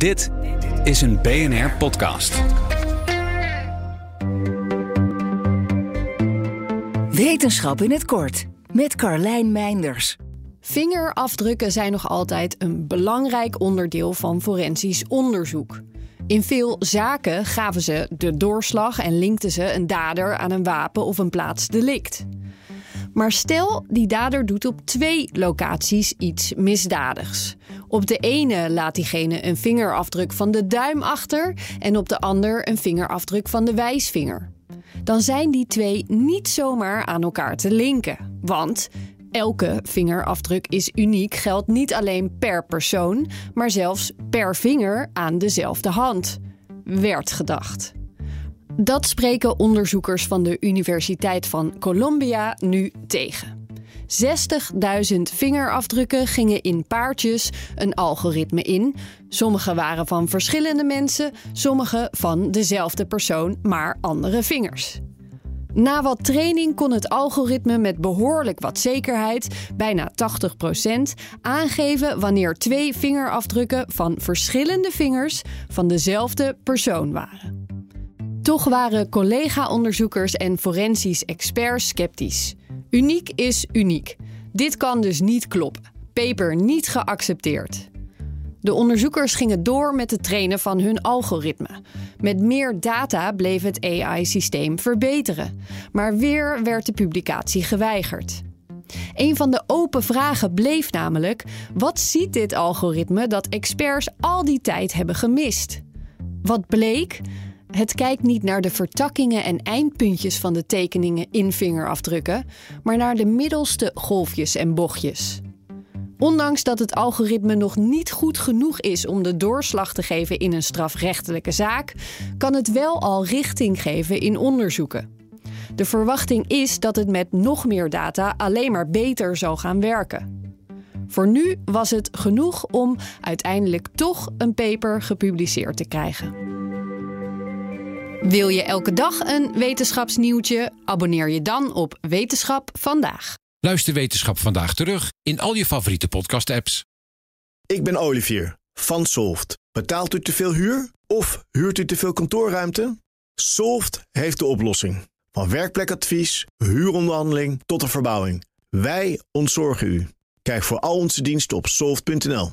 Dit is een BNR podcast. Wetenschap in het kort met Carlijn Meinders. Vingerafdrukken zijn nog altijd een belangrijk onderdeel van forensisch onderzoek. In veel zaken gaven ze de doorslag en linkten ze een dader aan een wapen of een plaatsdelict. Maar stel, die dader doet op twee locaties iets misdadigs. Op de ene laat diegene een vingerafdruk van de duim achter en op de ander een vingerafdruk van de wijsvinger. Dan zijn die twee niet zomaar aan elkaar te linken. Want elke vingerafdruk is uniek, geldt niet alleen per persoon, maar zelfs per vinger aan dezelfde hand. Werd gedacht. Dat spreken onderzoekers van de Universiteit van Columbia nu tegen. 60.000 vingerafdrukken gingen in paardjes een algoritme in. Sommige waren van verschillende mensen, sommige van dezelfde persoon, maar andere vingers. Na wat training kon het algoritme met behoorlijk wat zekerheid, bijna 80%, aangeven wanneer twee vingerafdrukken van verschillende vingers van dezelfde persoon waren. Toch waren collega-onderzoekers en forensisch experts sceptisch. Uniek is uniek. Dit kan dus niet kloppen. Paper niet geaccepteerd. De onderzoekers gingen door met het trainen van hun algoritme. Met meer data bleef het AI-systeem verbeteren. Maar weer werd de publicatie geweigerd. Een van de open vragen bleef namelijk: wat ziet dit algoritme dat experts al die tijd hebben gemist? Wat bleek? Het kijkt niet naar de vertakkingen en eindpuntjes van de tekeningen in vingerafdrukken, maar naar de middelste golfjes en bochtjes. Ondanks dat het algoritme nog niet goed genoeg is om de doorslag te geven in een strafrechtelijke zaak, kan het wel al richting geven in onderzoeken. De verwachting is dat het met nog meer data alleen maar beter zal gaan werken. Voor nu was het genoeg om uiteindelijk toch een paper gepubliceerd te krijgen. Wil je elke dag een wetenschapsnieuwtje? Abonneer je dan op Wetenschap vandaag. Luister Wetenschap vandaag terug in al je favoriete podcast-apps. Ik ben Olivier van Solft. Betaalt u te veel huur of huurt u te veel kantoorruimte? Solft heeft de oplossing. Van werkplekadvies, huuronderhandeling tot de verbouwing. Wij ontzorgen u. Kijk voor al onze diensten op soft.nl.